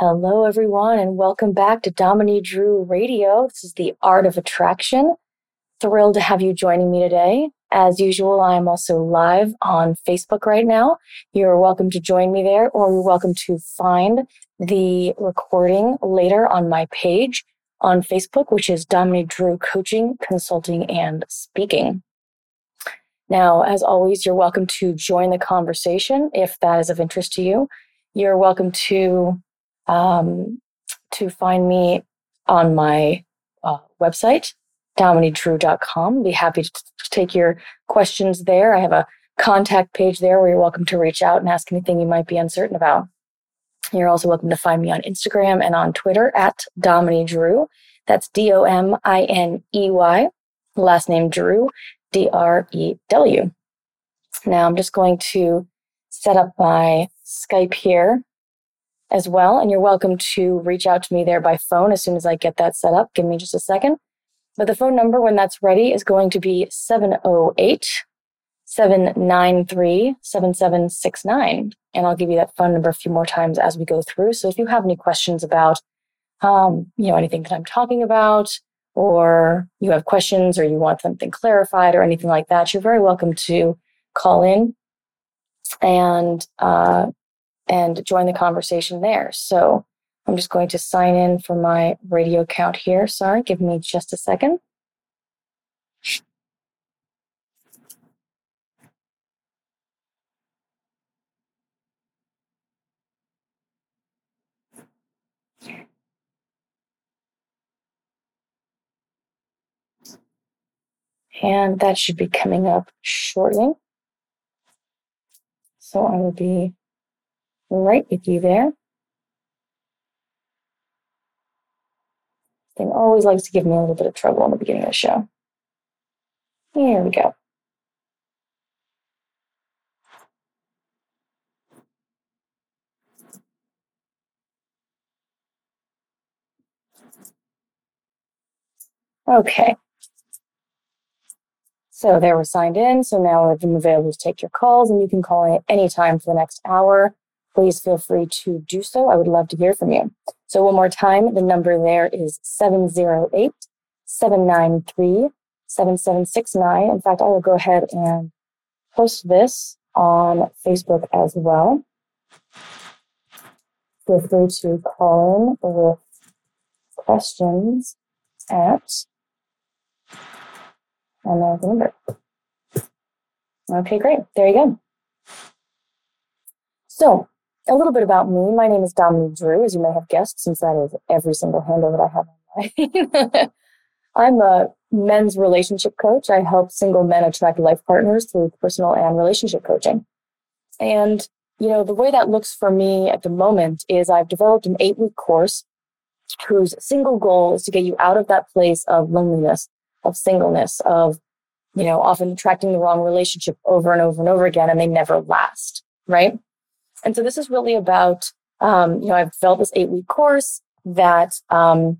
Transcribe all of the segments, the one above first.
Hello, everyone, and welcome back to Dominey Drew Radio. This is the Art of Attraction thrilled to have you joining me today. As usual, I am also live on Facebook right now. You're welcome to join me there, or you're welcome to find the recording later on my page on Facebook, which is Dominey Drew Coaching, Consulting, and Speaking. Now, as always, you're welcome to join the conversation if that is of interest to you. You're welcome to um, to find me on my uh, website, domineydrew.com. Be happy to take your questions there. I have a contact page there where you're welcome to reach out and ask anything you might be uncertain about. You're also welcome to find me on Instagram and on Twitter at Dominey Drew. That's D O M I N E Y. Last name Drew, D R E W. Now I'm just going to set up my Skype here as well. And you're welcome to reach out to me there by phone as soon as I get that set up. Give me just a second. But the phone number when that's ready is going to be 708 793 7769. And I'll give you that phone number a few more times as we go through. So if you have any questions about, um, you know, anything that I'm talking about, or you have questions or you want something clarified or anything like that, you're very welcome to call in and, uh, and join the conversation there. So I'm just going to sign in for my radio account here. Sorry, give me just a second. And that should be coming up shortly. So I will be right with you there. thing always likes to give me a little bit of trouble in the beginning of the show. Here we go. Okay. So there we're signed in. So now I'm available to take your calls and you can call in anytime for the next hour. Please feel free to do so. I would love to hear from you. So one more time, the number there is 708 793 7769. In fact, I will go ahead and post this on Facebook as well. Feel free to call in with questions at and there's the number. Okay, great. There you go. So a little bit about me. My name is Dominey Drew, as you may have guessed, since that is every single handle that I have online. I'm a men's relationship coach. I help single men attract life partners through personal and relationship coaching. And, you know, the way that looks for me at the moment is I've developed an eight week course whose single goal is to get you out of that place of loneliness, of singleness, of, you know, often attracting the wrong relationship over and over and over again, and they never last, right? And so this is really about, um, you know, I've developed this eight week course that um,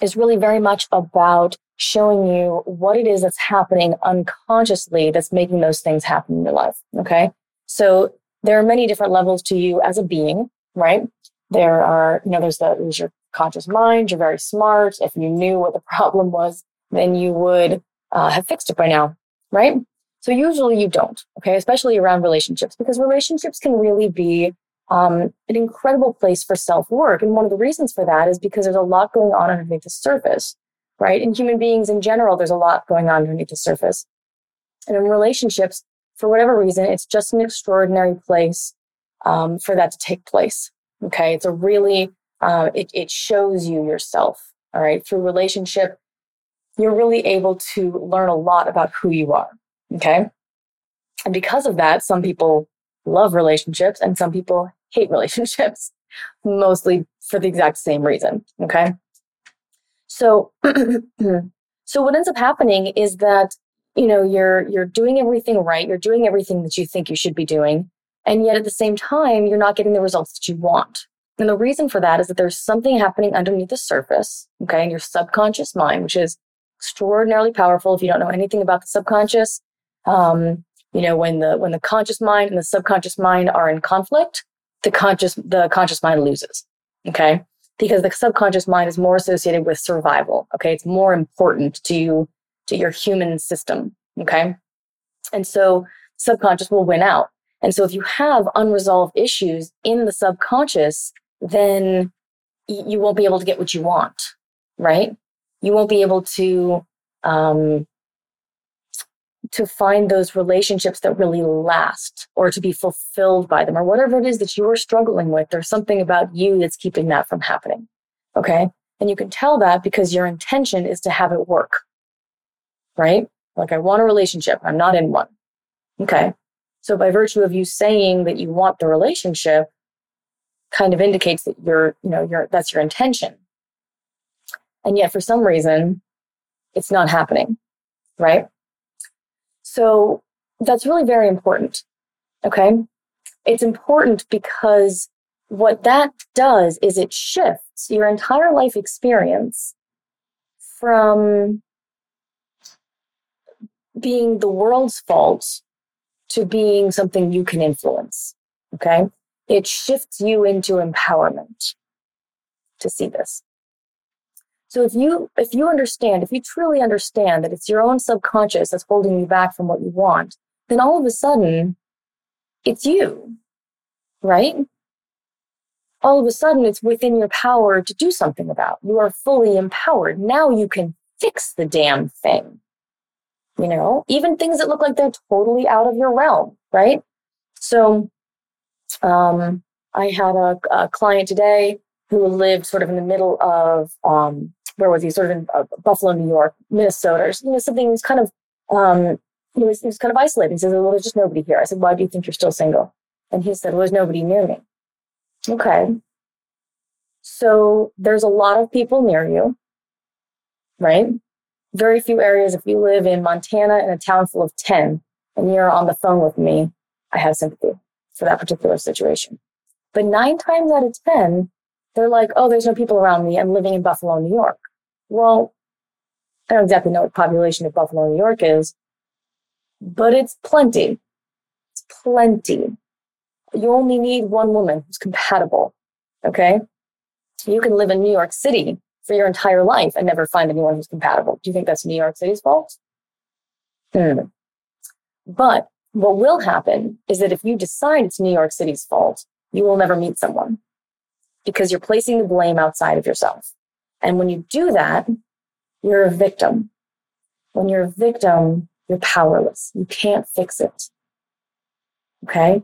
is really very much about showing you what it is that's happening unconsciously that's making those things happen in your life. Okay. So there are many different levels to you as a being, right? There are, you know, there's the, there's your conscious mind. You're very smart. If you knew what the problem was, then you would uh, have fixed it by now, right? So usually you don't, okay, especially around relationships, because relationships can really be um, an incredible place for self work. And one of the reasons for that is because there's a lot going on underneath the surface, right? In human beings in general, there's a lot going on underneath the surface. And in relationships, for whatever reason, it's just an extraordinary place um, for that to take place. Okay. It's a really, uh, it, it shows you yourself. All right. Through relationship, you're really able to learn a lot about who you are. Okay. And because of that, some people love relationships and some people hate relationships, mostly for the exact same reason. Okay. So, so what ends up happening is that, you know, you're, you're doing everything right. You're doing everything that you think you should be doing. And yet at the same time, you're not getting the results that you want. And the reason for that is that there's something happening underneath the surface, okay, in your subconscious mind, which is extraordinarily powerful. If you don't know anything about the subconscious, um, you know, when the when the conscious mind and the subconscious mind are in conflict, the conscious the conscious mind loses. Okay, because the subconscious mind is more associated with survival. Okay, it's more important to to your human system. Okay, and so subconscious will win out. And so if you have unresolved issues in the subconscious, then you won't be able to get what you want, right? You won't be able to um, to find those relationships that really last or to be fulfilled by them or whatever it is that you're struggling with. There's something about you that's keeping that from happening. Okay. And you can tell that because your intention is to have it work. Right? Like I want a relationship. I'm not in one. Okay. So by virtue of you saying that you want the relationship kind of indicates that you're, you know, you're, that's your intention. And yet for some reason, it's not happening. Right? So that's really very important. Okay. It's important because what that does is it shifts your entire life experience from being the world's fault to being something you can influence. Okay. It shifts you into empowerment to see this. So if you if you understand, if you truly understand that it's your own subconscious that's holding you back from what you want, then all of a sudden it's you. Right? All of a sudden it's within your power to do something about. You are fully empowered. Now you can fix the damn thing. You know, even things that look like they're totally out of your realm, right? So um I had a, a client today who lived sort of in the middle of um, where was he? Sort of in uh, Buffalo, New York, Minnesota, or you know, something. Was kind of um, he was he was kind of isolated. He said, "Well, there's just nobody here." I said, "Why do you think you're still single?" And he said, "Well, there's nobody near me." Okay. So there's a lot of people near you, right? Very few areas. If you live in Montana in a town full of 10 and you're on the phone with me, I have sympathy for that particular situation. But nine times out of 10, they're like, oh, there's no people around me. I'm living in Buffalo, New York. Well, I don't exactly know what population of Buffalo, New York is, but it's plenty. It's plenty. You only need one woman who's compatible. Okay. You can live in New York City for your entire life and never find anyone who's compatible. Do you think that's New York City's fault? Hmm. But what will happen is that if you decide it's New York City's fault, you will never meet someone because you're placing the blame outside of yourself. And when you do that, you're a victim. When you're a victim, you're powerless. You can't fix it. Okay.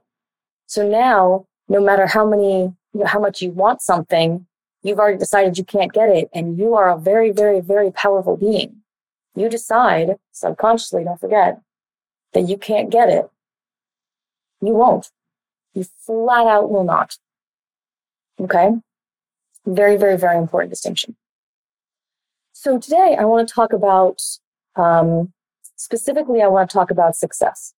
So now, no matter how many, you know, how much you want something, you've already decided you can't get it. And you are a very, very, very powerful being. You decide subconsciously, don't forget, that you can't get it. You won't. You flat out will not. Okay. Very, very, very important distinction. So today I want to talk about, um, specifically, I want to talk about success.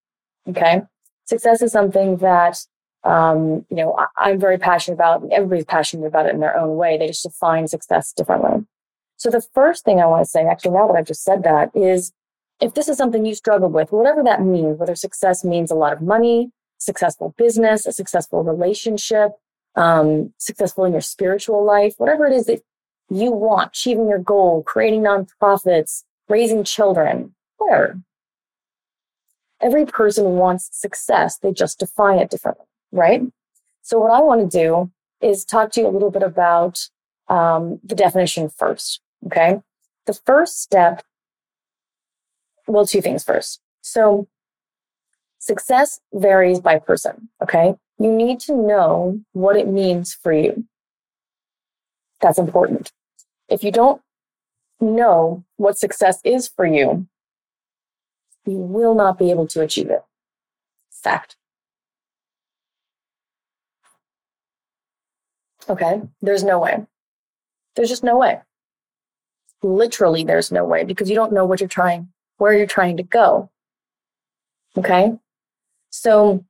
Okay. Success is something that, um, you know, I, am very passionate about. Everybody's passionate about it in their own way. They just define success differently. So the first thing I want to say, actually, now that I've just said that, is if this is something you struggle with, whatever that means, whether success means a lot of money, successful business, a successful relationship, um, successful in your spiritual life, whatever it is that you want, achieving your goal, creating nonprofits, raising children, whatever. Every person wants success. They just define it differently, right? So, what I want to do is talk to you a little bit about um, the definition first. Okay. The first step, well, two things first. So, success varies by person. Okay. You need to know what it means for you. That's important. If you don't know what success is for you, you will not be able to achieve it. Fact. Okay, there's no way. There's just no way. Literally, there's no way because you don't know what you're trying, where you're trying to go. Okay, so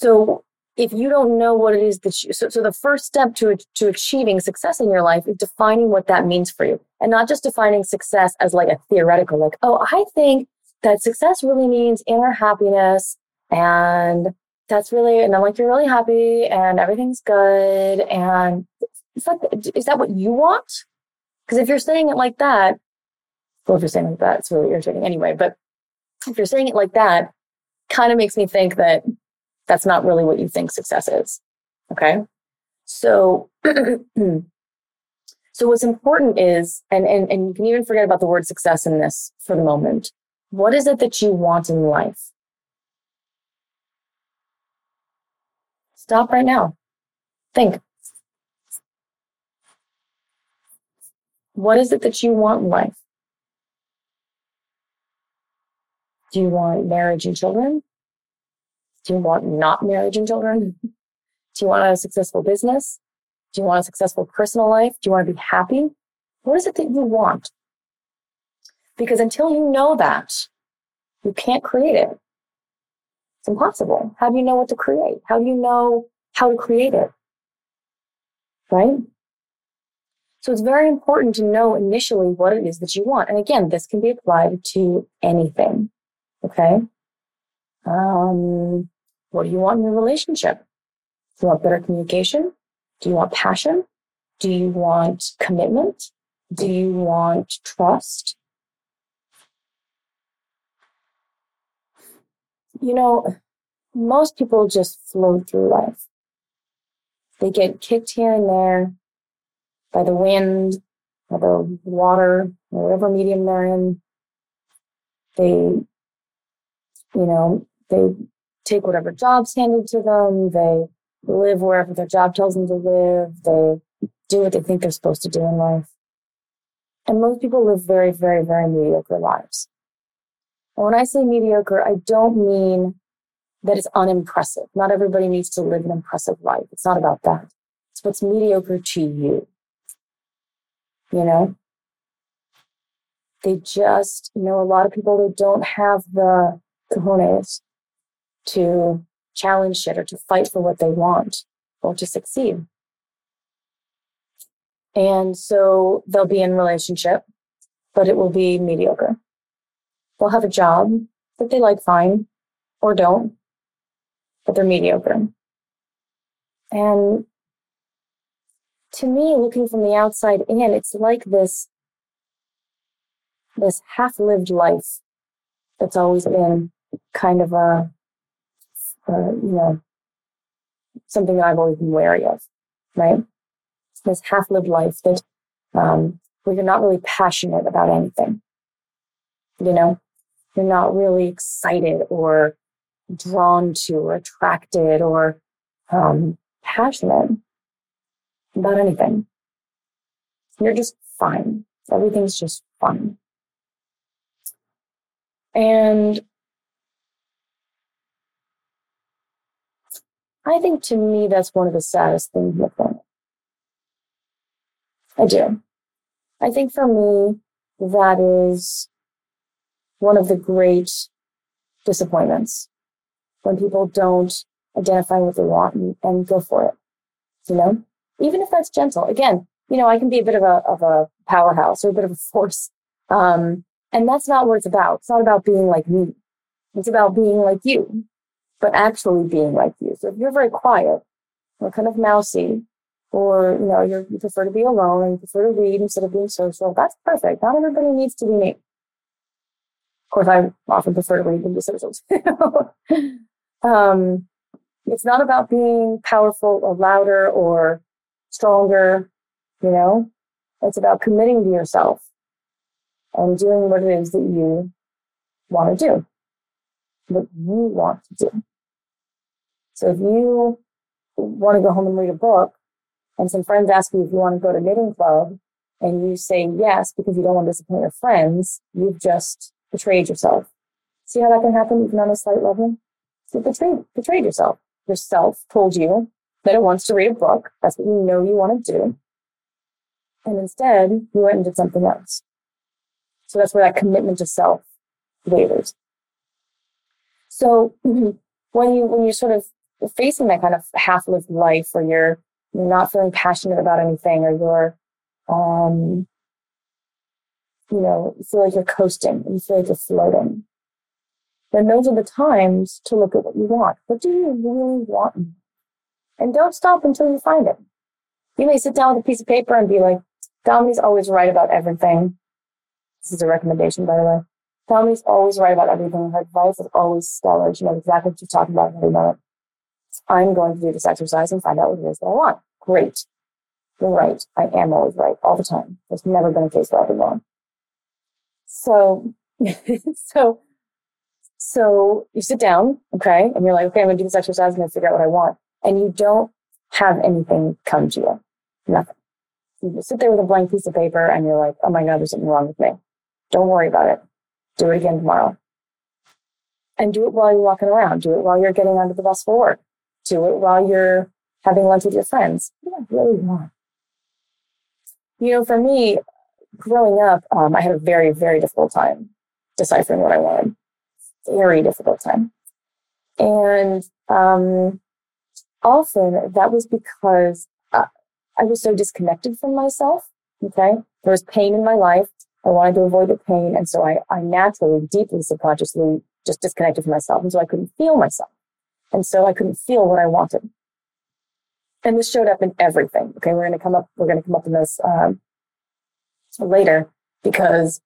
so if you don't know what it is that you so, so the first step to to achieving success in your life is defining what that means for you and not just defining success as like a theoretical like oh i think that success really means inner happiness and that's really, and I'm like, you're really happy and everything's good. And is that what you want? Because if you're saying it like that, well, if you're saying it like that, it's really irritating anyway. But if you're saying it like that, kind of makes me think that that's not really what you think success is. Okay. So, so what's important is, and, and, and you can even forget about the word success in this for the moment. What is it that you want in life? Stop right now. Think. What is it that you want in life? Do you want marriage and children? Do you want not marriage and children? Do you want a successful business? Do you want a successful personal life? Do you want to be happy? What is it that you want? Because until you know that, you can't create it. It's impossible. How do you know what to create? How do you know how to create it? Right? So it's very important to know initially what it is that you want. And again, this can be applied to anything. Okay. Um, what do you want in a relationship? Do you want better communication? Do you want passion? Do you want commitment? Do you want trust? you know, most people just float through life. They get kicked here and there by the wind or the water or whatever medium they're in. They, you know, they take whatever job's handed to them. They live wherever their job tells them to live. They do what they think they're supposed to do in life. And most people live very, very, very mediocre lives. When I say mediocre, I don't mean that it's unimpressive. Not everybody needs to live an impressive life. It's not about that. It's what's mediocre to you. You know? They just, you know, a lot of people, they don't have the cojones to challenge shit or to fight for what they want or to succeed. And so they'll be in relationship, but it will be mediocre. They'll have a job that they like fine or don't, but they're mediocre. And to me, looking from the outside in, it's like this, this half-lived life that's always been kind of a, a, you know, something that I've always been wary of, right? This half-lived life that um, where you're not really passionate about anything, you know, you're not really excited or drawn to or attracted or um, passionate about anything. You're just fine. Everything's just fine. And I think to me, that's one of the saddest things in the. I do. I think for me, that is one of the great disappointments when people don't identify what they want and, and go for it. You know, even if that's gentle. Again, you know, I can be a bit of a of a powerhouse or a bit of a force, um, and that's not what it's about. It's not about being like me. It's about being like you, but actually being like you. So if you're very quiet or kind of mousy, or you know, you prefer to be alone and you prefer to read instead of being social, that's perfect. Not everybody needs to be me. Of course, I often prefer to read than do socials. um, it's not about being powerful or louder or stronger, you know? It's about committing to yourself and doing what it is that you want to do, what you want to do. So if you want to go home and read a book, and some friends ask you if you want to go to knitting club, and you say yes because you don't want to disappoint your friends, you've just betrayed yourself. See how that can happen even on a slight level? You betrayed, betrayed yourself. Yourself told you that it wants to read a book. That's what you know you want to do. And instead, you went and did something else. So that's where that commitment to self wavers. So when you when you're sort of facing that kind of half-lived life where you're you're not feeling passionate about anything or you're um you know, you feel like you're coasting and you feel like you're floating, then those are the times to look at what you want. What do you really want? And don't stop until you find it. You may sit down with a piece of paper and be like, Dominey's always right about everything. This is a recommendation, by the way. Dominey's always right about everything. Her advice is always stellar. She knows exactly what you're talking about every moment. I'm going to do this exercise and find out what it is that I want. Great. You're right. I am always right all the time. There's never been a case where I've been wrong. So, so, so you sit down, okay, and you're like, okay, I'm gonna do this exercise. And gonna figure out what I want, and you don't have anything come to you, nothing. You just sit there with a blank piece of paper, and you're like, oh my god, there's something wrong with me. Don't worry about it. Do it again tomorrow, and do it while you're walking around. Do it while you're getting onto the bus for work. Do it while you're having lunch with your friends. What do I really want? You know, for me, growing up, um, I had a very, very difficult time deciphering what I wanted. Very difficult time. And um, often that was because uh, I was so disconnected from myself. Okay. There was pain in my life. I wanted to avoid the pain. And so I, I naturally, deeply subconsciously just disconnected from myself. And so I couldn't feel myself. And so I couldn't feel what I wanted. And this showed up in everything. Okay. We're going to come up, we're going to come up in this, um, later because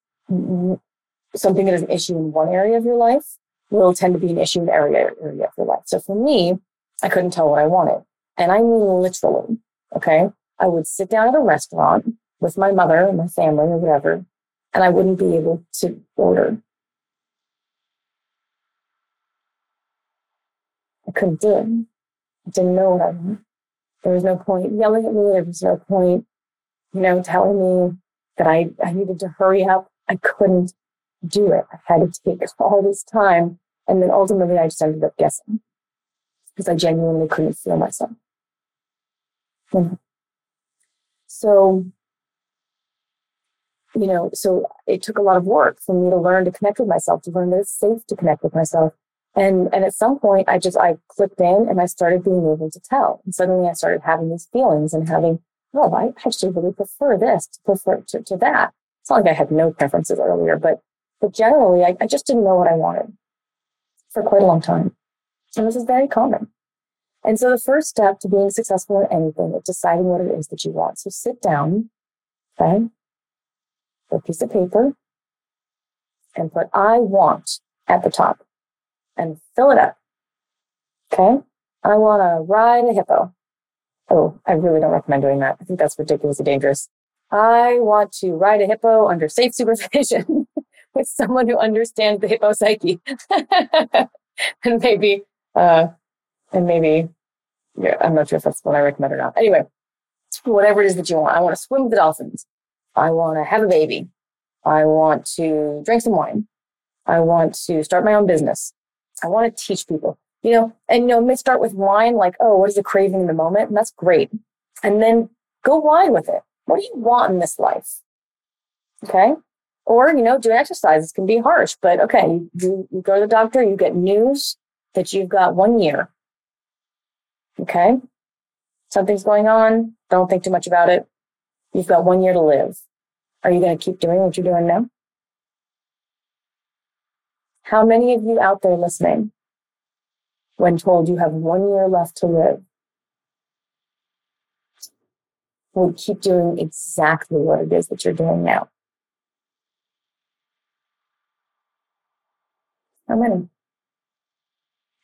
something that is an issue in one area of your life will tend to be an issue in every area of your life. So for me, I couldn't tell what I wanted. And I mean literally, okay? I would sit down at a restaurant with my mother and my family or whatever, and I wouldn't be able to order. Couldn't do it. I didn't know what I wanted. There was no point yelling at me. There was no point, you know, telling me that I, I needed to hurry up. I couldn't do it. I had to take all this time. And then ultimately I just ended up guessing because I genuinely couldn't feel myself. Mm-hmm. So, you know, so it took a lot of work for me to learn to connect with myself, to learn that it's safe to connect with myself. And, and at some point I just, I clicked in and I started being able to tell. And suddenly I started having these feelings and having oh, I actually really prefer this to prefer to, to that. It's not like I had no preferences earlier, but but generally I, I just didn't know what I wanted for quite a long time. And this is very common. And so the first step to being successful in anything is deciding what it is that you want. So sit down, okay, a piece of paper and put I want at the top and fill it up. Okay. I want to ride a hippo. Oh, I really don't recommend doing that. I think that's ridiculously dangerous. I want to ride a hippo under safe supervision with someone who understands the hippo psyche. and maybe, uh, and maybe, yeah, I'm not sure if that's what I recommend or not. Anyway, whatever it is that you want. I want to swim with the dolphins. I want to have a baby. I want to drink some wine. I want to start my own business. I want to teach people you know, and you know, may start with wine, like, oh, what is the craving in the moment? And that's great. And then go wide with it. What do you want in this life? Okay. Or, you know, doing exercises can be harsh, but okay, you, you go to the doctor, you get news that you've got one year. Okay. Something's going on. Don't think too much about it. You've got one year to live. Are you going to keep doing what you're doing now? How many of you out there listening when told you have one year left to live would keep doing exactly what it is that you're doing now. How many?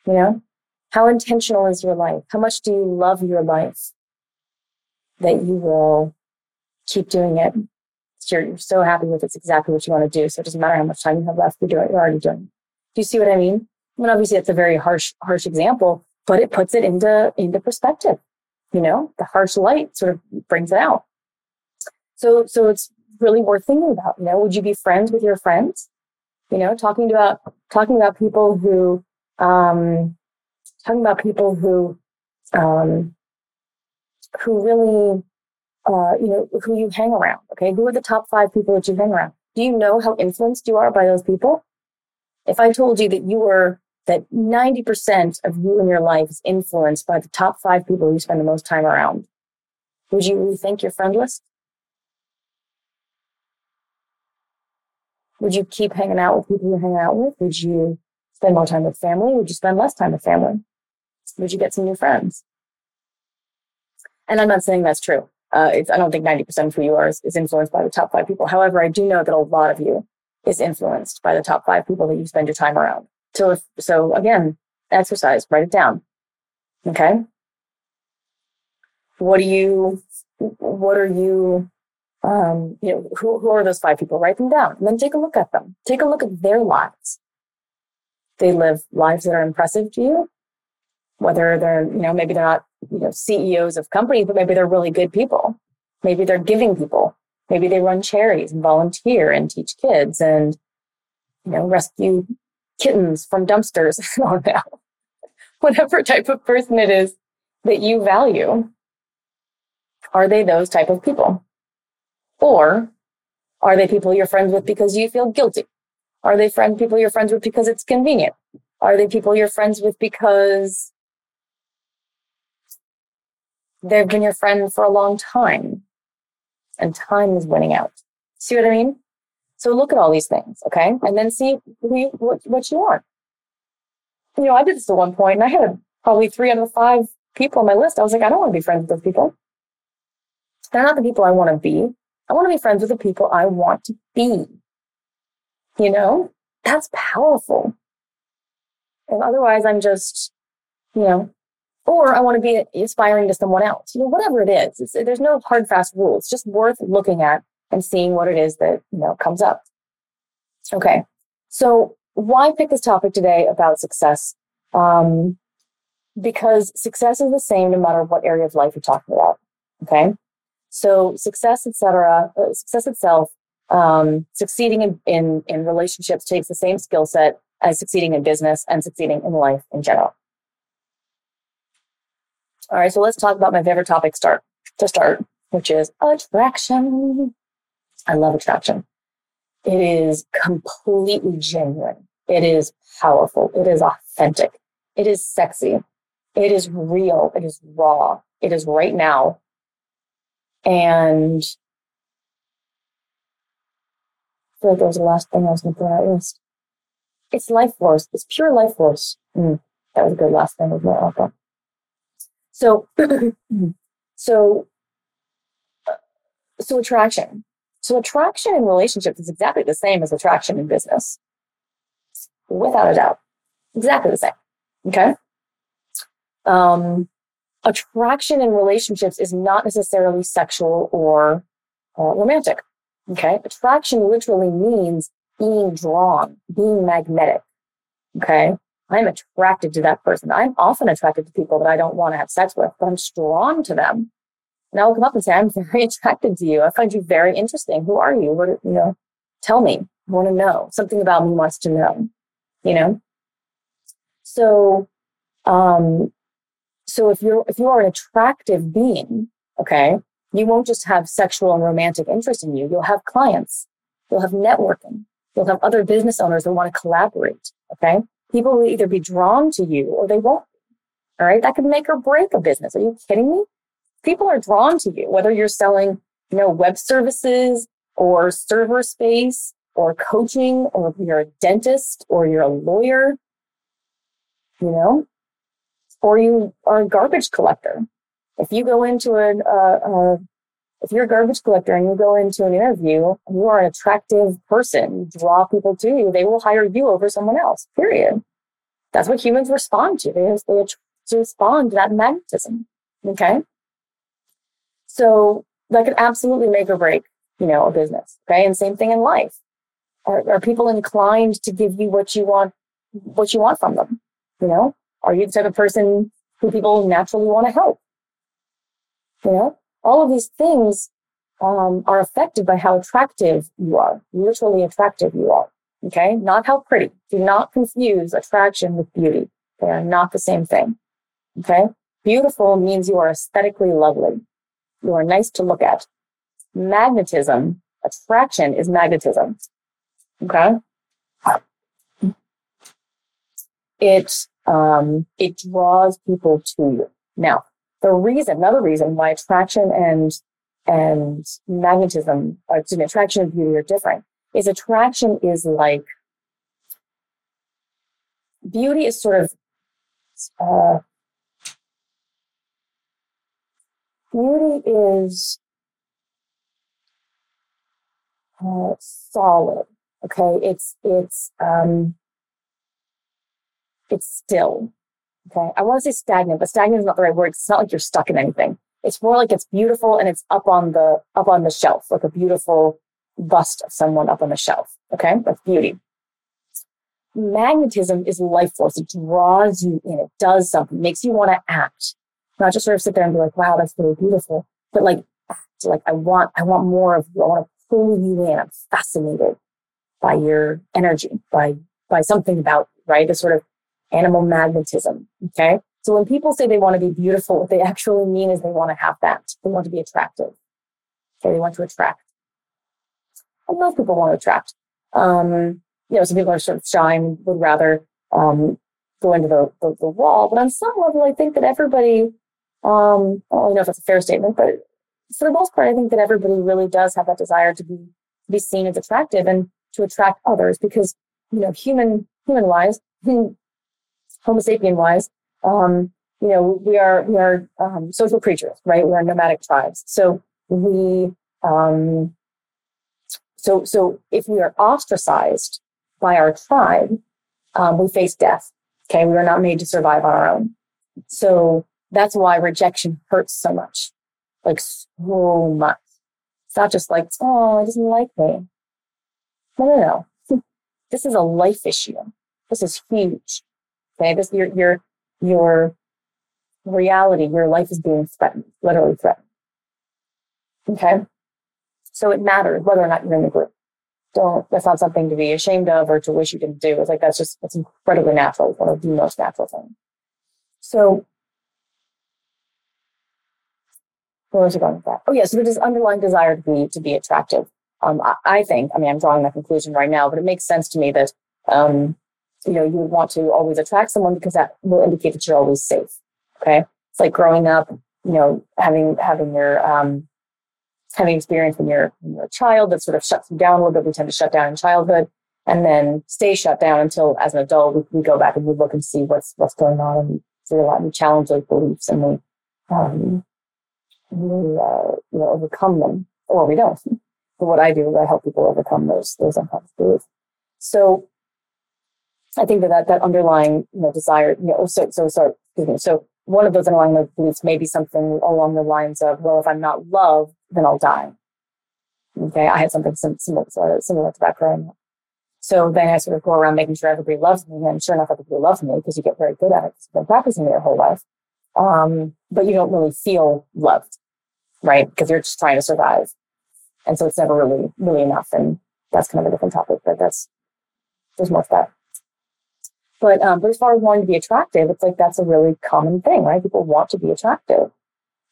You know, how intentional is your life? How much do you love your life that you will keep doing it? You're, so happy with it's exactly what you want to do. So it doesn't matter how much time you have left, you're doing, you're already doing. It. Do you see what I mean? I mean, obviously, it's a very harsh, harsh example, but it puts it into into perspective. You know, the harsh light sort of brings it out. So, so it's really worth thinking about. You know, would you be friends with your friends? You know, talking about talking about people who um, talking about people who um, who really uh, you know who you hang around. Okay, who are the top five people that you hang around? Do you know how influenced you are by those people? If I told you that you were that 90% of you in your life is influenced by the top five people you spend the most time around, would you rethink your friend list? Would you keep hanging out with people you're hanging out with? Would you spend more time with family? Would you spend less time with family? Would you get some new friends? And I'm not saying that's true. Uh, I don't think 90% of who you are is, is influenced by the top five people. However, I do know that a lot of you is influenced by the top five people that you spend your time around. So if, so again, exercise, write it down. Okay. What do you, what are you um, you know, who, who are those five people? Write them down and then take a look at them. Take a look at their lives. They live lives that are impressive to you, whether they're, you know, maybe they're not, you know, CEOs of companies, but maybe they're really good people. Maybe they're giving people. Maybe they run charities and volunteer and teach kids and, you know, rescue kittens from dumpsters. I don't. Whatever type of person it is that you value. Are they those type of people? Or are they people you're friends with because you feel guilty? Are they friend people you're friends with because it's convenient? Are they people you're friends with because they've been your friend for a long time and time is winning out? See what I mean? So look at all these things, okay? And then see who you, what, what you want. You know, I did this at one point and I had probably three out of five people on my list. I was like, I don't want to be friends with those people. They're not the people I want to be. I want to be friends with the people I want to be. You know, that's powerful. And otherwise, I'm just, you know, or I want to be inspiring to someone else. You know, whatever it is, there's no hard, fast rule. It's just worth looking at and seeing what it is that, you know, comes up. Okay. So why pick this topic today about success? Um, because success is the same no matter what area of life you're talking about. Okay. So success, etc., uh, success itself, um, succeeding in, in, in relationships takes the same skill set as succeeding in business and succeeding in life in general. All right, so let's talk about my favorite topic start to start, which is attraction. I love attraction. It is completely genuine. It is powerful. It is authentic. It is sexy. It is real. It is raw. It is right now. And I feel like that was the last thing I was going to put on that list. It's life force. It's pure life force. Mm, that was a good last thing with my alpha. So, so, uh, so attraction. So attraction in relationships is exactly the same as attraction in business. Without a doubt. Exactly the same. Okay. Um, attraction in relationships is not necessarily sexual or uh, romantic. Okay. Attraction literally means being drawn, being magnetic. Okay. I'm attracted to that person. I'm often attracted to people that I don't want to have sex with, but I'm drawn to them. And I'll come up and say, I'm very attracted to you. I find you very interesting. Who are you? What, you know, tell me. I want to know. Something about me wants to know, you know? So, um, so if you're if you are an attractive being, okay, you won't just have sexual and romantic interest in you. You'll have clients. You'll have networking. You'll have other business owners that want to collaborate. Okay. People will either be drawn to you or they won't. All right. That could make or break a business. Are you kidding me? People are drawn to you, whether you're selling, you know, web services or server space or coaching or you're a dentist or you're a lawyer. You know, or you are a garbage collector. If you go into uh, a, a, if you're a garbage collector and you go into an interview and you are an attractive person, draw people to you, they will hire you over someone else, period. That's what humans respond to. They, they respond to that magnetism. Okay. So that could absolutely make or break, you know, a business. Okay. And same thing in life. Are, are people inclined to give you what you want, what you want from them? You know, are you the type of person who people naturally want to help? You know, all of these things um, are affected by how attractive you are, literally attractive you are. Okay. Not how pretty. Do not confuse attraction with beauty. They are not the same thing. Okay. Beautiful means you are aesthetically lovely. You are nice to look at. Magnetism, attraction is magnetism. Okay. It, um, it draws people to you. Now, the reason, another reason why attraction and, and magnetism, or excuse me, attraction and beauty are different is attraction is like, beauty is sort of, uh, beauty is uh, solid. Okay, it's it's um, it's still. Okay, I want to say stagnant, but stagnant is not the right word. It's not like you're stuck in anything. It's more like it's beautiful and it's up on the up on the shelf, like a beautiful bust of someone up on the shelf. Okay, that's beauty. Magnetism is life force. It draws you in. It does something, makes you want to act not just sort of sit there and be like, wow, that's really beautiful, but like, act. like I want, I want more of you. I want to pull you in. I'm fascinated by your energy, by, by something about right? The sort of animal magnetism. Okay. So when people say they want to be beautiful, what they actually mean is they want to have that. They want to be attractive. Okay. They want to attract. And most people want to attract. Um, you know, some people are sort of shy and would rather, um, go into the, the, the wall. But on some level, I think that everybody um, I don't know if that's a fair statement, but for the most part, I think that everybody really does have that desire to be to be seen as attractive and to attract others because you know human human wise, Homo sapien wise, um, you know we are we are um, social creatures, right? We are nomadic tribes, so we um, so so if we are ostracized by our tribe, um, we face death. Okay, we are not made to survive on our own. So that's why rejection hurts so much, like so much. It's not just like, oh, he doesn't like me. No, no, no. this is a life issue. This is huge. Okay, this your your your reality, your life is being threatened, literally threatened. Okay, so it matters whether or not you're in the group. Don't. That's not something to be ashamed of or to wish you didn't do. It's like that's just that's incredibly natural. One of the most natural things. So where was I going with that? Oh, yeah. So there's this underlying desire to be to be attractive. Um, I, I, think. I mean, I'm drawing that conclusion right now, but it makes sense to me that um, you know you would want to always attract someone because that will indicate that you're always safe. Okay, it's like growing up. You know, having having your um, having experience when you're when you're a child that sort of shuts you down a little bit. We tend to shut down in childhood and then stay shut down until as an adult we, we go back and we look and see what's what's going on and realize we challenge those beliefs and we um, we uh, you know overcome them, or we don't. But what I do is I help people overcome those those unconscious beliefs. So I think that that, that underlying you know desire, you know, so so sorry, excuse me. So one of those underlying beliefs may be something along the lines of, well, if I'm not loved, then I'll die. Okay, I had something similar, similar to that growing up. So then I sort of go around making sure everybody loves me, and sure enough, everybody loves me because you get very good at it. You've been practicing it your whole life, um, but you don't really feel loved right? Because you're just trying to survive. And so it's never really, really enough. And that's kind of a different topic, but that's, there's more to that. But, um, but as far as wanting to be attractive, it's like that's a really common thing, right? People want to be attractive.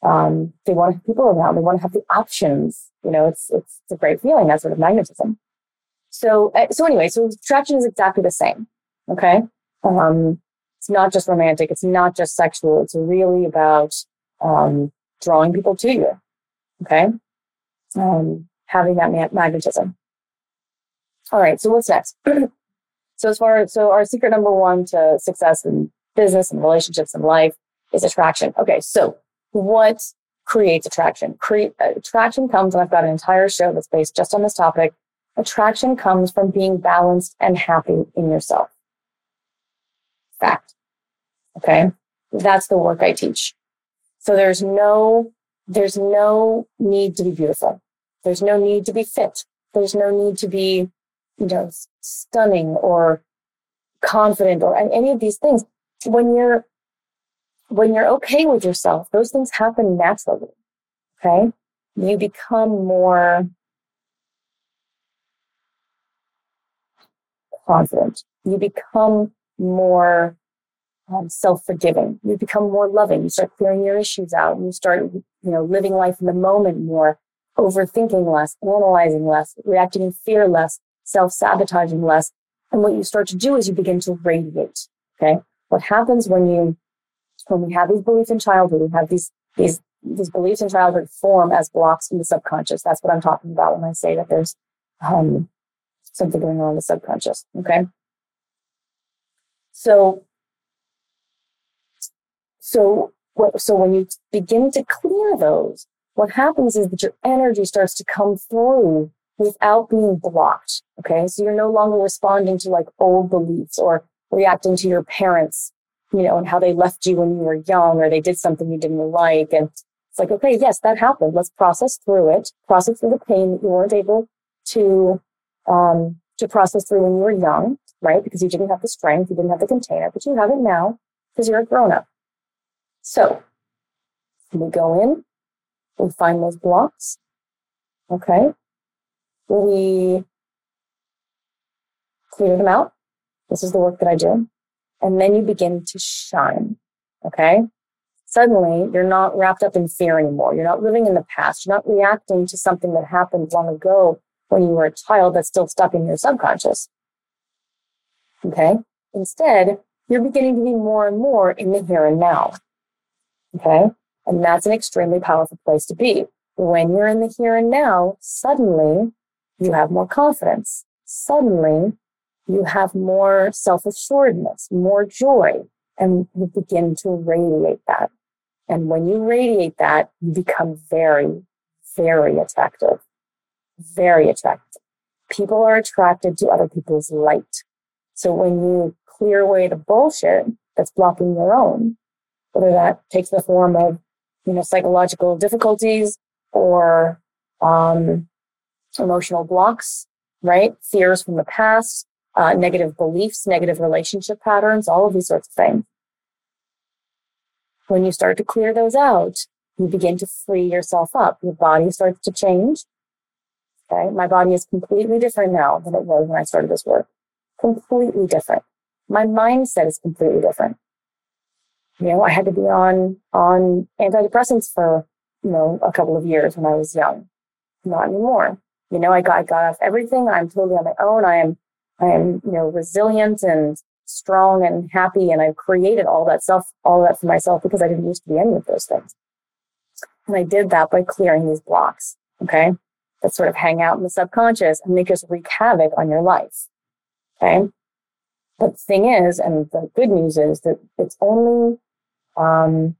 Um, they want to have people around. They want to have the options. You know, it's, it's, it's a great feeling, that sort of magnetism. So, uh, so anyway, so attraction is exactly the same. Okay. Um, it's not just romantic. It's not just sexual. It's really about, um, drawing people to you. Okay. Um, having that magnetism. All right. So what's next? so as far as, so our secret number one to success in business and relationships and life is attraction. Okay. So what creates attraction. Create attraction comes, and I've got an entire show that's based just on this topic. Attraction comes from being balanced and happy in yourself. Fact. Okay. That's the work I teach. So there's no, there's no need to be beautiful. There's no need to be fit. There's no need to be, you know, stunning or confident or any of these things. When you're when you're okay with yourself, those things happen naturally. Okay. You become more confident. You become more um, self-forgiving. You become more loving. You start clearing your issues out. You start, you know, living life in the moment more, overthinking less, analyzing less, reacting in fear less, self-sabotaging less. And what you start to do is you begin to radiate. Okay. What happens when you when we have these beliefs in childhood, we have these these these beliefs in childhood form as blocks in the subconscious. That's what I'm talking about when I say that there's um, something going on in the subconscious. Okay. So, so so when you begin to clear those, what happens is that your energy starts to come through without being blocked. Okay. So you're no longer responding to like old beliefs or reacting to your parents you know, and how they left you when you were young or they did something you didn't like. And it's like, okay, yes, that happened. Let's process through it, process through the pain that you weren't able to, um, to process through when you were young, right? Because you didn't have the strength, you didn't have the container, but you have it now because you're a grown up. So we go in, we find those blocks. Okay. We clear them out. This is the work that I do and then you begin to shine. Okay. Suddenly you're not wrapped up in fear anymore. You're not living in the past. You're not reacting to something that happened long ago when you were a child that's still stuck in your subconscious. Okay. Instead, you're beginning to be more and more in the here and now. Okay. And that's an extremely powerful place to be. When you're in the here and now, suddenly you have more confidence. Suddenly you have more self assuredness, more joy, and you begin to radiate that. And when you radiate that, you become very, very attractive. Very attractive. People are attracted to other people's light. So when you clear away the bullshit that's blocking your own, whether that takes the form of, you know, psychological difficulties or um, emotional blocks, right? Fears from the past, uh, negative beliefs, negative relationship patterns, all of these sorts of things. When you start to clear those out, you begin to free yourself up. Your body starts to change. Okay. My body is completely different now than it was when I started this work. Completely different. My mindset is completely different. You know, I had to be on, on antidepressants for, you know, a couple of years when I was young. Not anymore. You know, I got, I got off everything. I'm totally on my own. I am I am, you know, resilient and strong and happy. And I've created all that stuff, all that for myself because I didn't used to be any of those things. And I did that by clearing these blocks. Okay. That sort of hang out in the subconscious and make us wreak havoc on your life. Okay. But the thing is, and the good news is that it's only, um,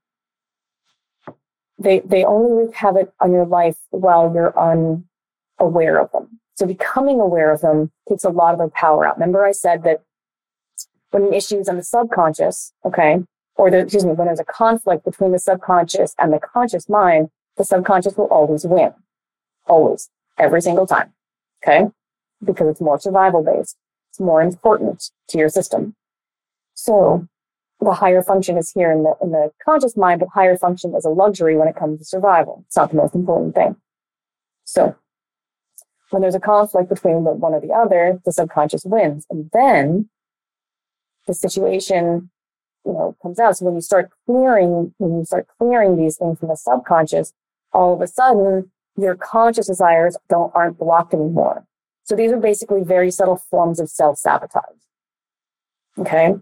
they, they only wreak havoc on your life while you're unaware of them. So becoming aware of them takes a lot of their power out. Remember I said that when an issue is on the subconscious, okay, or the, excuse me, when there's a conflict between the subconscious and the conscious mind, the subconscious will always win. Always. Every single time. Okay. Because it's more survival based. It's more important to your system. So the higher function is here in the, in the conscious mind, but higher function is a luxury when it comes to survival. It's not the most important thing. So when there's a conflict between one or the other, the subconscious wins. And then the situation, you know, comes out. So when you start clearing, when you start clearing these things from the subconscious, all of a sudden your conscious desires don't aren't blocked anymore. So these are basically very subtle forms of self-sabotage. Okay.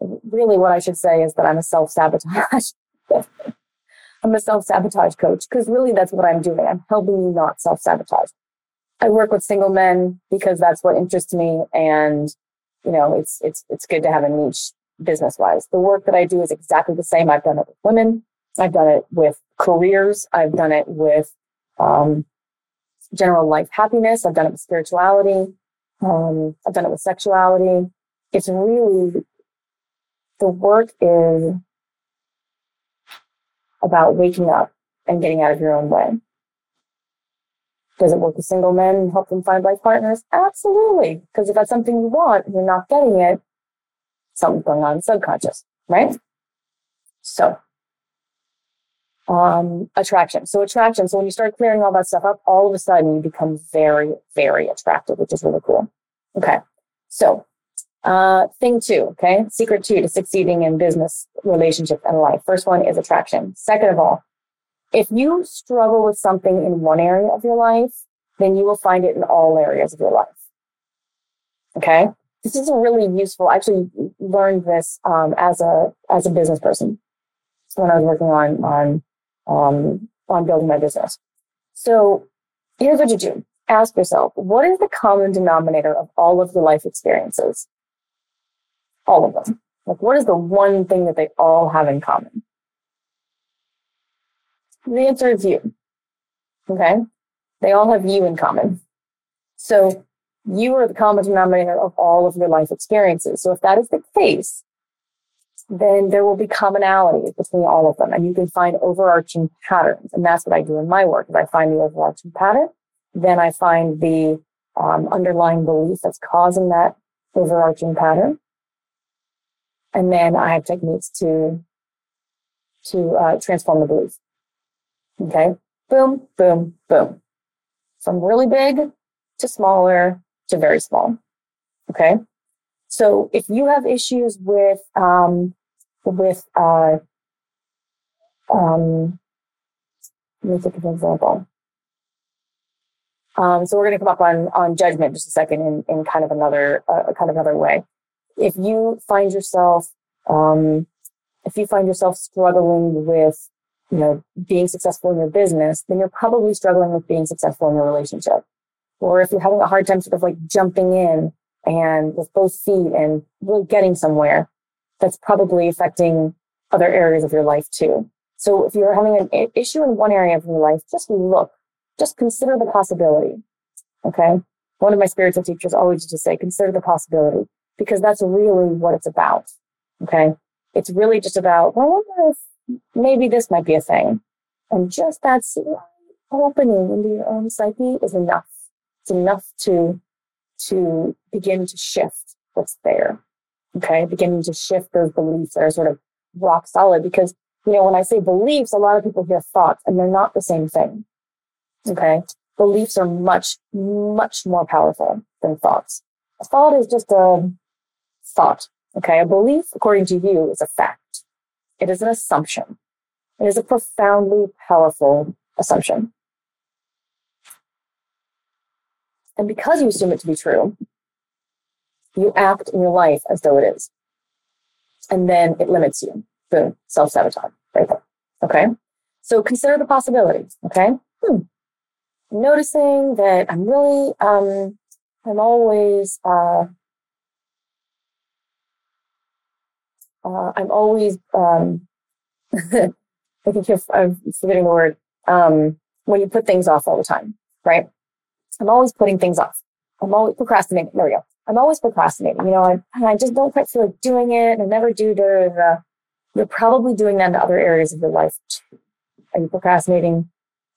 Really what I should say is that I'm a self-sabotage. I'm a self-sabotage coach because really that's what I'm doing. I'm helping you not self-sabotage. I work with single men because that's what interests me. And, you know, it's, it's, it's good to have a niche business wise. The work that I do is exactly the same. I've done it with women. I've done it with careers. I've done it with um, general life happiness. I've done it with spirituality. Um, I've done it with sexuality. It's really, the work is about waking up and getting out of your own way. Does it work with single men and help them find life partners? Absolutely. Because if that's something you want and you're not getting it, something's going on subconscious, right? So, um, attraction. So attraction. So when you start clearing all that stuff up, all of a sudden you become very, very attractive, which is really cool. Okay. So, uh, thing two, okay. Secret two to succeeding in business, relationship, and life. First one is attraction. Second of all, if you struggle with something in one area of your life, then you will find it in all areas of your life. Okay. This is a really useful. I actually learned this um, as a as a business person when I was working on on um, on building my business. So here's what you do: ask yourself, what is the common denominator of all of your life experiences? All of them. Like, what is the one thing that they all have in common? The answer is you. Okay. They all have you in common. So you are the common denominator of all of your life experiences. So if that is the case, then there will be commonality between all of them and you can find overarching patterns. And that's what I do in my work. If I find the overarching pattern, then I find the um, underlying belief that's causing that overarching pattern. And then I have techniques to, to uh, transform the belief. Okay. Boom, boom, boom. From really big to smaller to very small. Okay. So if you have issues with, um, with, uh, um, let me think of an example. Um, so we're going to come up on, on judgment just a second in, in kind of another, uh, kind of another way. If you find yourself, um, if you find yourself struggling with you know, being successful in your business, then you're probably struggling with being successful in your relationship. Or if you're having a hard time sort of like jumping in and with both feet and really getting somewhere, that's probably affecting other areas of your life too. So if you're having an issue in one area of your life, just look, just consider the possibility. Okay. One of my spiritual teachers always used to say, consider the possibility because that's really what it's about. Okay. It's really just about, well, I wonder if maybe this might be a thing. And just that opening into your um, own psyche is enough. It's enough to, to begin to shift what's there. Okay. Beginning to shift those beliefs that are sort of rock solid because, you know, when I say beliefs, a lot of people hear thoughts and they're not the same thing. Okay. Beliefs are much, much more powerful than thoughts. A thought is just a thought. Okay. A belief, according to you, is a fact. It is an assumption. It is a profoundly powerful assumption. And because you assume it to be true, you act in your life as though it is. And then it limits you. Boom, self sabotage right there. Okay. So consider the possibilities. Okay. Hmm. Noticing that I'm really, um, I'm always, uh, uh, I'm always, um, I think if I'm forgetting the word, um, when you put things off all the time, right? I'm always putting things off. I'm always procrastinating. There we go. I'm always procrastinating. You know, I, I just don't quite feel like doing it. I never do. the. You're probably doing that in other areas of your life too. Are you procrastinating?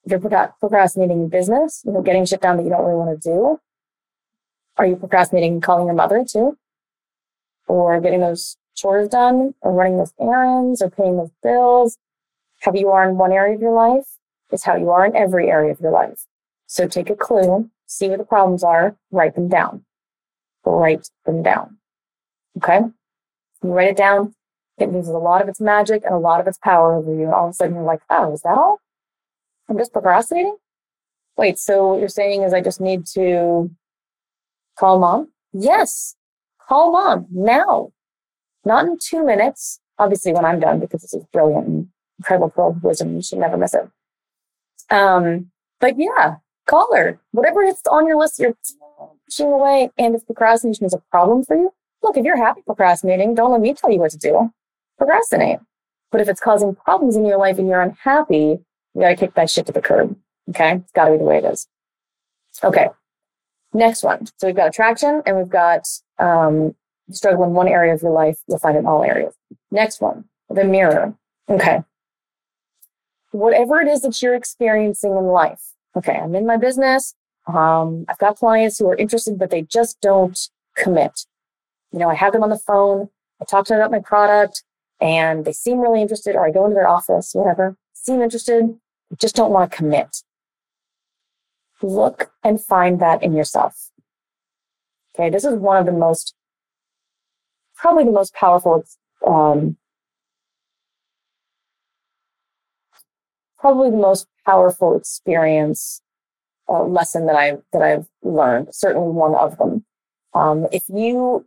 You're procrastinating in business, you know, getting shit done that you don't really want to do. Are you procrastinating calling your mother too? Or getting those chores done or running those errands or paying those bills. How you are in one area of your life is how you are in every area of your life. So take a clue, see what the problems are, write them down. Write them down. Okay? You write it down, it loses a lot of its magic and a lot of its power over you. And all of a sudden you're like, oh, is that all? I'm just procrastinating? Wait, so what you're saying is I just need to call mom? Yes, call mom now not in two minutes. Obviously, when I'm done, because this is brilliant and incredible pearl wisdom, you should never miss it. Um, but yeah, call her. Whatever is on your list, you're pushing away. And if procrastination is a problem for you, look, if you're happy procrastinating, don't let me tell you what to do. Procrastinate. But if it's causing problems in your life and you're unhappy, you got to kick that shit to the curb. Okay. It's got to be the way it is. Okay. Next one. So we've got attraction and we've got um, struggle in one area of your life. You'll find it in all areas. Next one, the mirror. Okay. Whatever it is that you're experiencing in life. Okay. I'm in my business. Um, I've got clients who are interested, but they just don't commit. You know, I have them on the phone. I talk to them about my product and they seem really interested, or I go into their office, whatever, seem interested, just don't want to commit. Look and find that in yourself. Okay, this is one of the most, probably the most powerful, um, probably the most powerful experience uh, lesson that I that I've learned. Certainly one of them. Um, if you,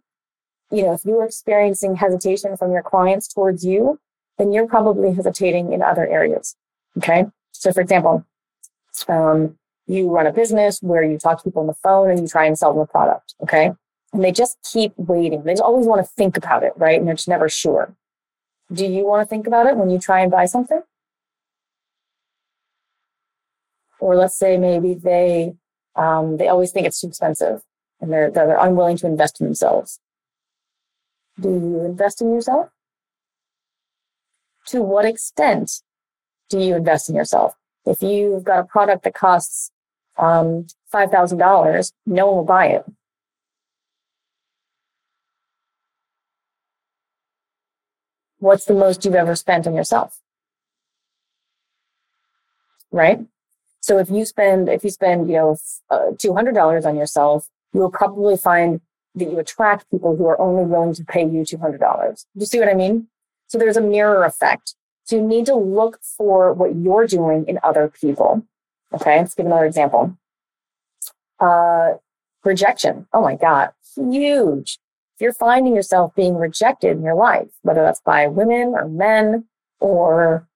you know, if you're experiencing hesitation from your clients towards you, then you're probably hesitating in other areas. Okay. So, for example, um, you run a business where you talk to people on the phone and you try and sell them a product. Okay. And they just keep waiting. They always want to think about it, right? And they're just never sure. Do you want to think about it when you try and buy something? Or let's say maybe they um, they always think it's too expensive and they're they're unwilling to invest in themselves. Do you invest in yourself? To what extent do you invest in yourself? If you've got a product that costs um, $5,000, no one will buy it. What's the most you've ever spent on yourself? Right? So if you spend, if you spend, you know, uh, $200 on yourself, you'll probably find that you attract people who are only willing to pay you $200. Do you see what I mean? So there's a mirror effect. So you need to look for what you're doing in other people. Okay, let's give another example. Uh, rejection. Oh my God, huge. If you're finding yourself being rejected in your life, whether that's by women or men or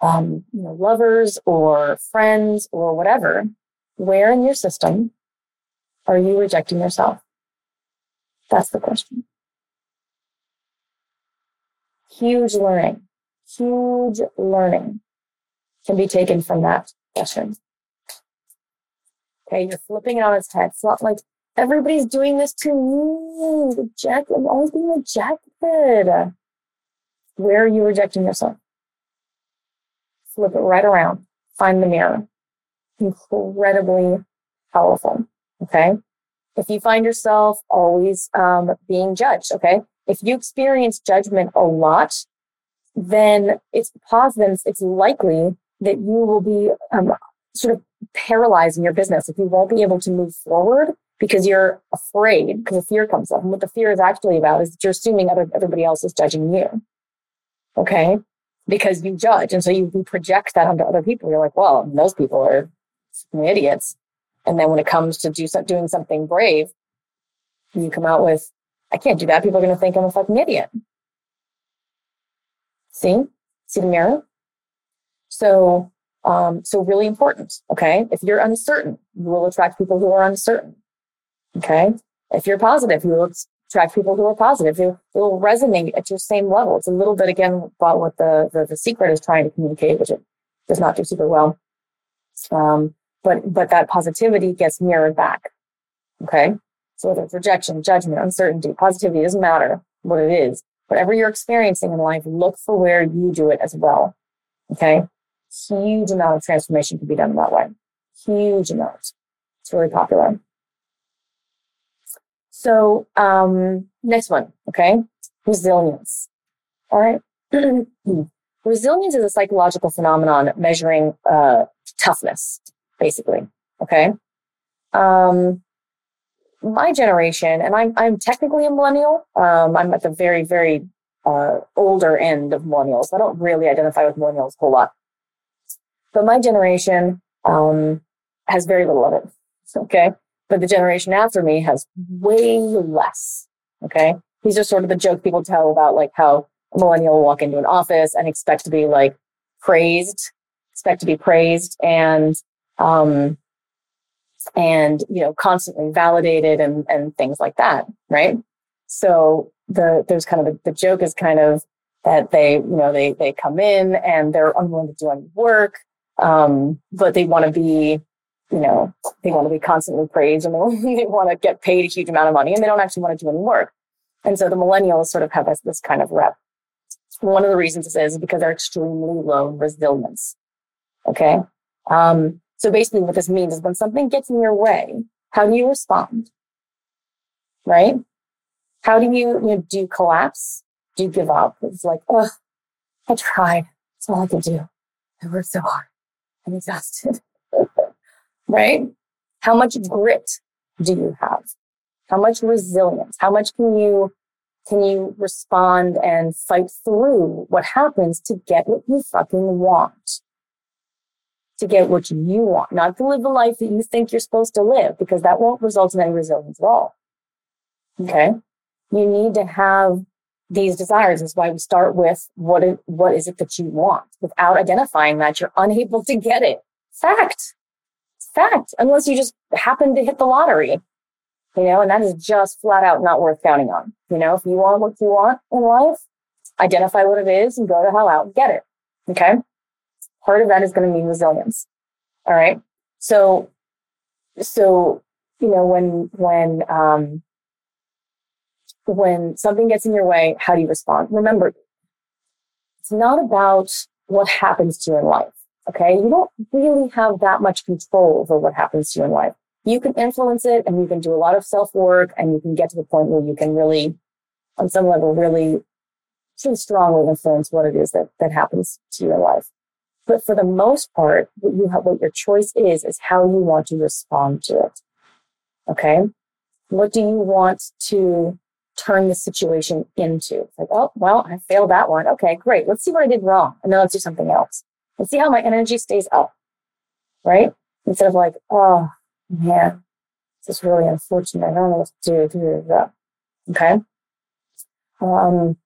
um, you know, lovers or friends or whatever, where in your system are you rejecting yourself? That's the question. Huge learning, huge learning can be taken from that question. Okay, you're flipping it on its head. It's not like everybody's doing this to me. Reject, I'm always being rejected. Where are you rejecting yourself? Flip it right around. Find the mirror. Incredibly powerful. Okay. If you find yourself always um, being judged, okay, if you experience judgment a lot, then it's positive. It's likely that you will be um, sort of paralyzed in your business. If you won't be able to move forward because you're afraid, because the fear comes up. And what the fear is actually about is that you're assuming other, everybody else is judging you. Okay. Because you judge. And so you, you project that onto other people. You're like, well, those people are idiots. And then when it comes to do doing something brave, you come out with, I can't do that. People are going to think I'm a fucking idiot. See? See the mirror? So, um, so really important. Okay. If you're uncertain, you will attract people who are uncertain. Okay. If you're positive, you will attract people who are positive. It will resonate at your same level. It's a little bit again about what the, the, the secret is trying to communicate, which it does not do super well. Um, but but that positivity gets mirrored back. Okay. So whether it's rejection, judgment, uncertainty, positivity, doesn't matter what it is. Whatever you're experiencing in life, look for where you do it as well. Okay. Huge amount of transformation can be done that way. Huge amount. It's really popular. So, um, next one. Okay. Resilience. All right. Resilience is a psychological phenomenon measuring uh, toughness basically. Okay. Um, my generation, and I'm I'm technically a millennial. Um, I'm at the very very uh, older end of millennials. I don't really identify with millennials a whole lot, but my generation um, has very little of it. Okay, but the generation after me has way less. Okay, these are sort of the joke people tell about like how a millennial will walk into an office and expect to be like praised, expect to be praised, and um, and you know constantly validated and and things like that right so the there's kind of a, the joke is kind of that they, you know, they, they come in and they're unwilling to do any work. Um, but they want to be, you know, they want to be constantly praised and they, want to get paid a huge amount of money and they don't actually want to do any work. And so the millennials sort of have this, this kind of rep. One of the reasons this is because they're extremely low resilience. Okay. Um, so basically what this means is when something gets in your way, how do you respond? Right? How do you, you know, do you collapse? Do you give up? It's like, oh, I tried. That's all I could do. I worked so hard. I'm exhausted. right? How much grit do you have? How much resilience? How much can you can you respond and fight through what happens to get what you fucking want? To get what you want, not to live the life that you think you're supposed to live, because that won't result in any resilience at all. Okay. You need to have these desires is why we start with what is, what is it that you want without identifying that you're unable to get it. Fact. Fact. Unless you just happen to hit the lottery you know, and that is just flat out not worth counting on. You know, if you want what you want in life, identify what it is and go to hell out and get it. Okay. Part of that is going to mean resilience. All right. So, so, you know, when, when, um, when something gets in your way, how do you respond? Remember, it's not about what happens to you in life. Okay. You don't really have that much control over what happens to you in life you can influence it and you can do a lot of self work and you can get to the point where you can really, on some level, really, really strongly influence what it is that, that happens to you in life. But for the most part, what you have, what your choice is, is how you want to respond to it. Okay. What do you want to turn the situation into? It's like, oh, well, I failed that one. Okay, great. Let's see what I did wrong. And then let's do something else. Let's see how my energy stays up. Right. Instead of like, oh, yeah, this is really unfortunate. I don't know what to do. Okay. Um,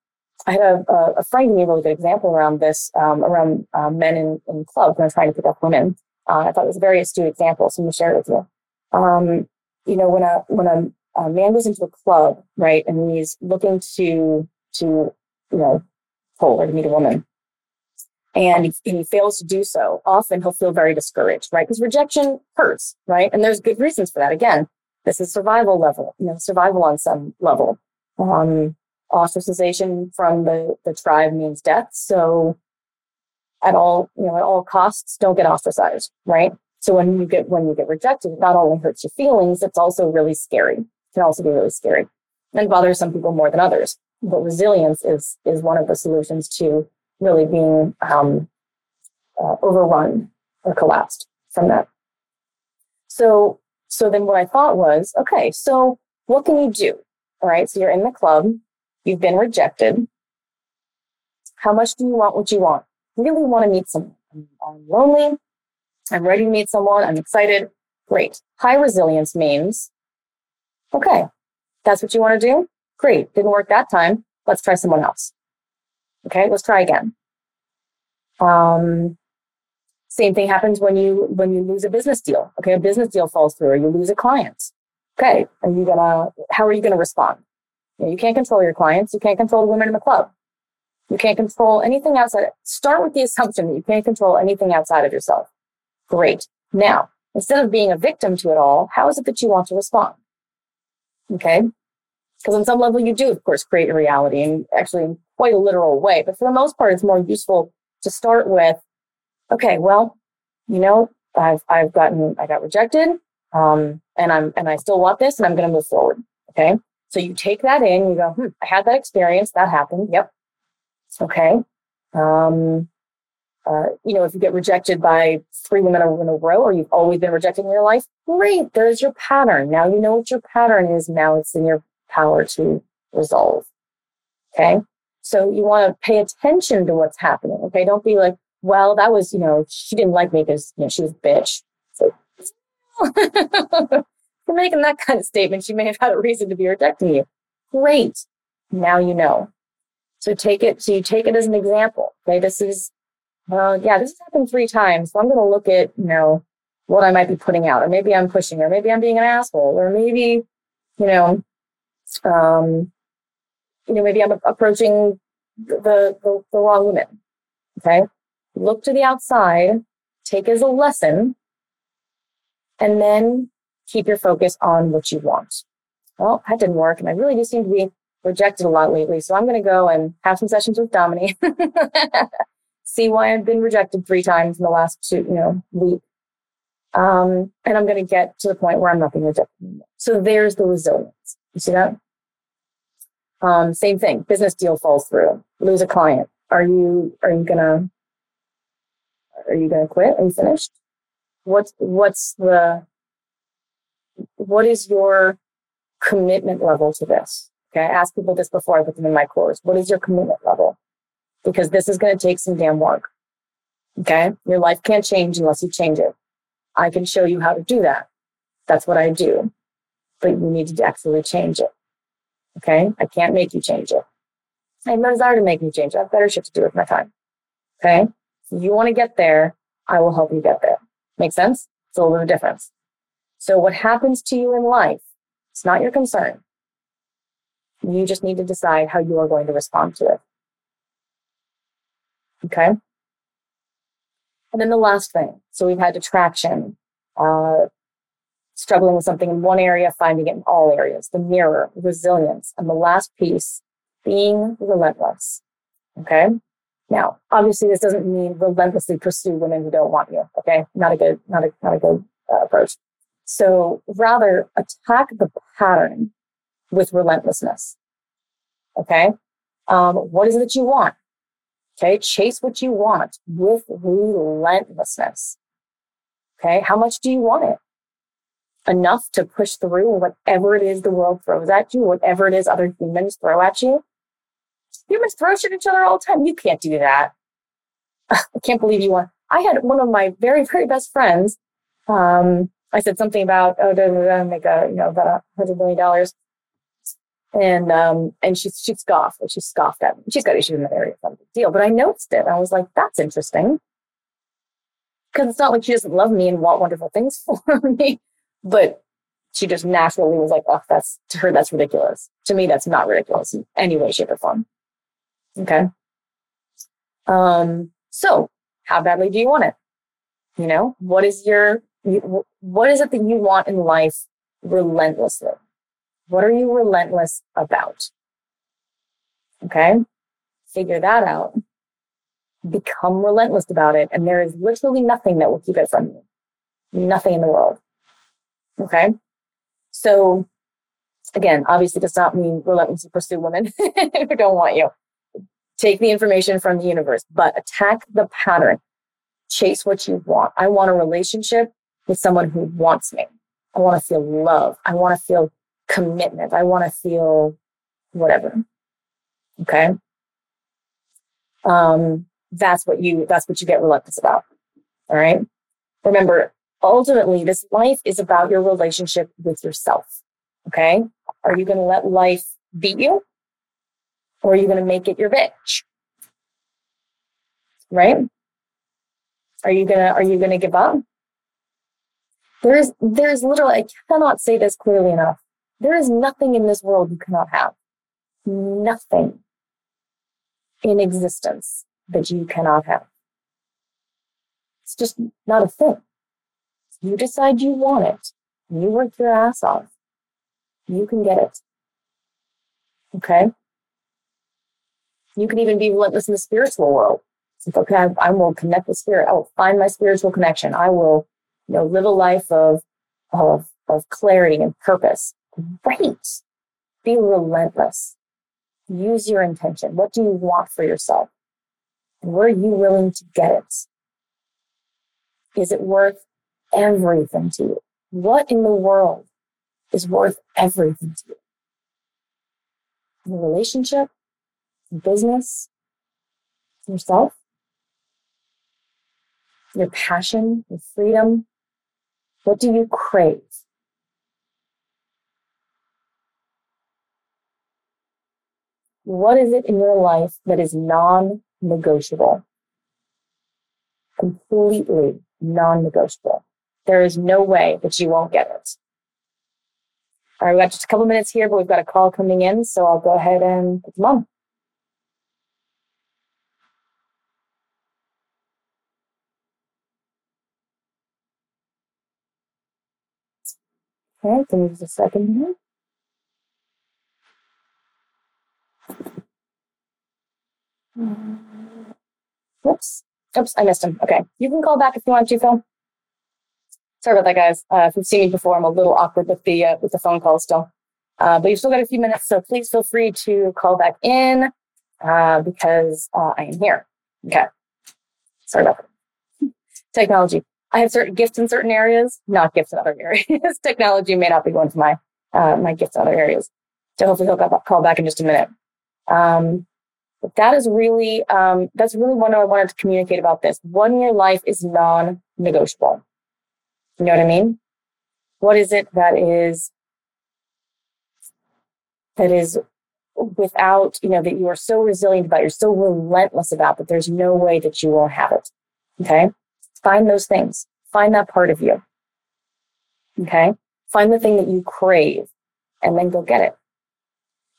I had a, a, friend give me a really good example around this, um, around uh, men in, in clubs when I'm trying to pick up women. Uh, I thought it was a very astute example, so I'm going to share it with you. Um, you know, when a when a, a, man goes into a club, right, and he's looking to to you know pull or to meet a woman, and he, he fails to do so, often he'll feel very discouraged, right? Because rejection hurts, right? And there's good reasons for that. Again, this is survival level, you know, survival on some level. Um, ostracization from the, the tribe means death. So at all, you know, at all costs, don't get ostracized, right? So when you get, when you get rejected, it not only hurts your feelings, it's also really scary. It can also be really scary and bothers some people more than others. But resilience is, is one of the solutions to really being um, uh, overrun or collapsed from that. So, so then what I thought was, okay, so what can you do? All right, so you're in the club, you've been rejected. How much do you want what you want? Really want to meet someone. I'm lonely. I'm ready to meet someone. I'm excited. Great. High resilience means, okay, that's what you want to do? Great. Didn't work that time. Let's try someone else. Okay, let's try again. Um, same thing happens when you when you lose a business deal. Okay, a business deal falls through, or you lose a client. Okay, are you gonna? How are you gonna respond? You, know, you can't control your clients. You can't control the women in the club. You can't control anything outside. Start with the assumption that you can't control anything outside of yourself. Great. Now, instead of being a victim to it all, how is it that you want to respond? Okay. Because on some level, you do, of course, create a reality and actually quite a literal way. But for the most part, it's more useful to start with. Okay, well, you know, I've I've gotten I got rejected, um, and I'm and I still want this, and I'm going to move forward. Okay, so you take that in. You go, hmm, I had that experience. That happened. Yep. Okay. Um, uh, you know, if you get rejected by three women in a row, or you've always been rejected in your life, great. There's your pattern. Now you know what your pattern is. Now it's in your power to resolve. Okay. So you want to pay attention to what's happening. Okay. Don't be like, well, that was, you know, she didn't like me because, you know, she was bitch. So for making that kind of statement, she may have had a reason to be rejecting you. Great. Now you know. So take it, so you take it as an example. Okay. This is, well, yeah, this has happened three times. So I'm going to look at, you know, what I might be putting out, or maybe I'm pushing, or maybe I'm being an asshole, or maybe, you know, um, you know, maybe I'm approaching the, the, the wrong women. Okay. Look to the outside, take as a lesson, and then keep your focus on what you want. Well, that didn't work. And I really do seem to be rejected a lot lately. So I'm going to go and have some sessions with Dominey. See why I've been rejected three times in the last two, you know, week. Um, and I'm going to get to the point where I'm not being rejected anymore. So there's the resilience. You see that? Um, same thing. Business deal falls through. Lose a client. Are you are you gonna are you gonna quit? Are you finished? What's what's the what is your commitment level to this? Okay, I ask people this before I put them in my course. What is your commitment level? Because this is going to take some damn work. Okay, your life can't change unless you change it. I can show you how to do that. That's what I do. But you need to actually change it. Okay, I can't make you change it. I have no desire to make you change it. I have better shit to do with my time. Okay, if you want to get there, I will help you get there. Make sense? It's a little bit of difference. So what happens to you in life, it's not your concern. You just need to decide how you are going to respond to it. Okay. And then the last thing. So we've had attraction, uh, struggling with something in one area, finding it in all areas, the mirror, resilience, and the last piece, being relentless. Okay. Now, obviously, this doesn't mean relentlessly pursue women who don't want you. Okay. Not a good, not a, not a good uh, approach. So rather attack the pattern with relentlessness. Okay. Um, what is it that you want? Okay. Chase what you want with relentlessness. Okay. How much do you want it? Enough to push through whatever it is the world throws at you, whatever it is other humans throw at you. Humans throw shit at each other all the time. You can't do that. I can't believe you want. I had one of my very, very best friends. Um, I said something about, oh, da, da, da, make a, you know, about a hundred million dollars. And, um, and she, she scoffed, she scoffed at me. She's got issues in that area. Big deal. But I noticed it. I was like, that's interesting. Cause it's not like she doesn't love me and want wonderful things for me, but she just naturally was like, oh, that's to her, that's ridiculous. To me, that's not ridiculous in any way, shape, or form. Okay. Um, so how badly do you want it? You know, what is your, what is it that you want in life relentlessly? What are you relentless about? Okay. Figure that out. Become relentless about it. And there is literally nothing that will keep it from you. Nothing in the world. Okay. So again, obviously does not mean relentlessly pursue women who don't want you. Take the information from the universe, but attack the pattern. Chase what you want. I want a relationship with someone who wants me. I want to feel love. I want to feel commitment. I want to feel whatever. Okay. Um, that's what you, that's what you get relentless about. All right. Remember, ultimately, this life is about your relationship with yourself. Okay. Are you going to let life beat you? Or are you going to make it your bitch? Right? Are you going to, are you going to give up? There is, there is literally, I cannot say this clearly enough. There is nothing in this world you cannot have. Nothing in existence that you cannot have. It's just not a thing. You decide you want it. You work your ass off. You can get it. Okay? You can even be relentless in the spiritual world. It's okay, I, I will connect with spirit. I will find my spiritual connection. I will, you know, live a life of, of, of clarity and purpose. Great. Be relentless. Use your intention. What do you want for yourself? And where are you willing to get it? Is it worth everything to you? What in the world is worth everything to you? Your relationship, business, yourself, your passion, your freedom. What do you crave? What is it in your life that is non negotiable? Completely non negotiable. There is no way that you won't get it. All right, we've got just a couple minutes here, but we've got a call coming in, so I'll go ahead and put them on. Okay, give me just a second here. Oops. Oops, I missed him. Okay. You can call back if you want to, Phil. Sorry about that, guys. Uh, if you've seen me before, I'm a little awkward with the uh, with the phone call still. Uh, but you've still got a few minutes, so please feel free to call back in uh, because uh, I am here. Okay. Sorry about that. Technology. I have certain gifts in certain areas, not gifts in other areas. Technology may not be one of my uh, my gifts in other areas. So hopefully he'll call back in just a minute. Um, but that is really um, that's really what I wanted to communicate about this. One year life is non-negotiable? You know what I mean? What is it that is that is without, you know, that you are so resilient about, you're so relentless about that there's no way that you won't have it. Okay. Find those things. Find that part of you. Okay. Find the thing that you crave and then go get it.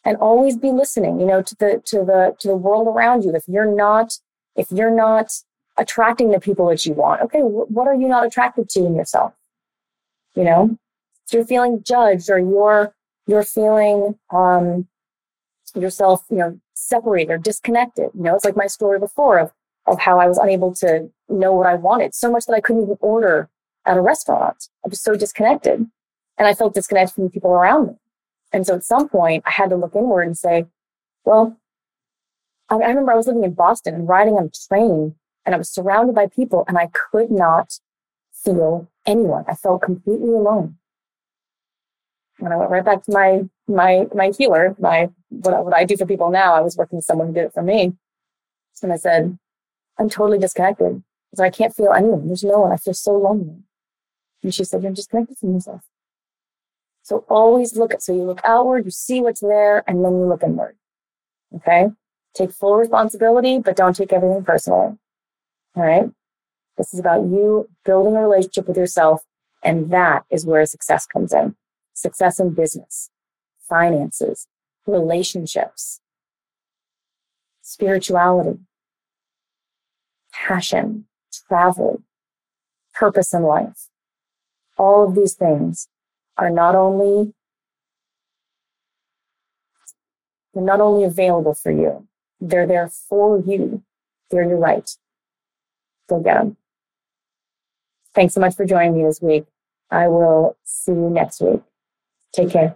And always be listening, you know, to the, to the, to the world around you. If you're not, if you're not attracting the people that you want, okay, what are you not attracted to in yourself? You know, if you're feeling judged or you're, you're feeling, um, yourself, you know, separated or disconnected. You know, it's like my story before of, of how I was unable to know what I wanted so much that I couldn't even order at a restaurant. I was so disconnected and I felt disconnected from the people around me. And so at some point I had to look inward and say, well, I, I remember I was living in Boston and riding on a train and I was surrounded by people and I could not feel anyone. I felt completely alone. And I went right back to my my my healer, my what, what I do for people now. I was working with someone who did it for me. And I said, I'm totally disconnected. So I can't feel anyone. There's no one. I feel so lonely. And she said, You're disconnected from yourself. So always look at, so you look outward, you see what's there, and then you look inward. Okay. Take full responsibility, but don't take everything personally. All right. This is about you building a relationship with yourself. And that is where success comes in. Success in business, finances, relationships, spirituality, passion, travel, purpose in life. All of these things are not only they're not only available for you, they're there for you. They're your right. Them. Thanks so much for joining me this week. I will see you next week. Take care.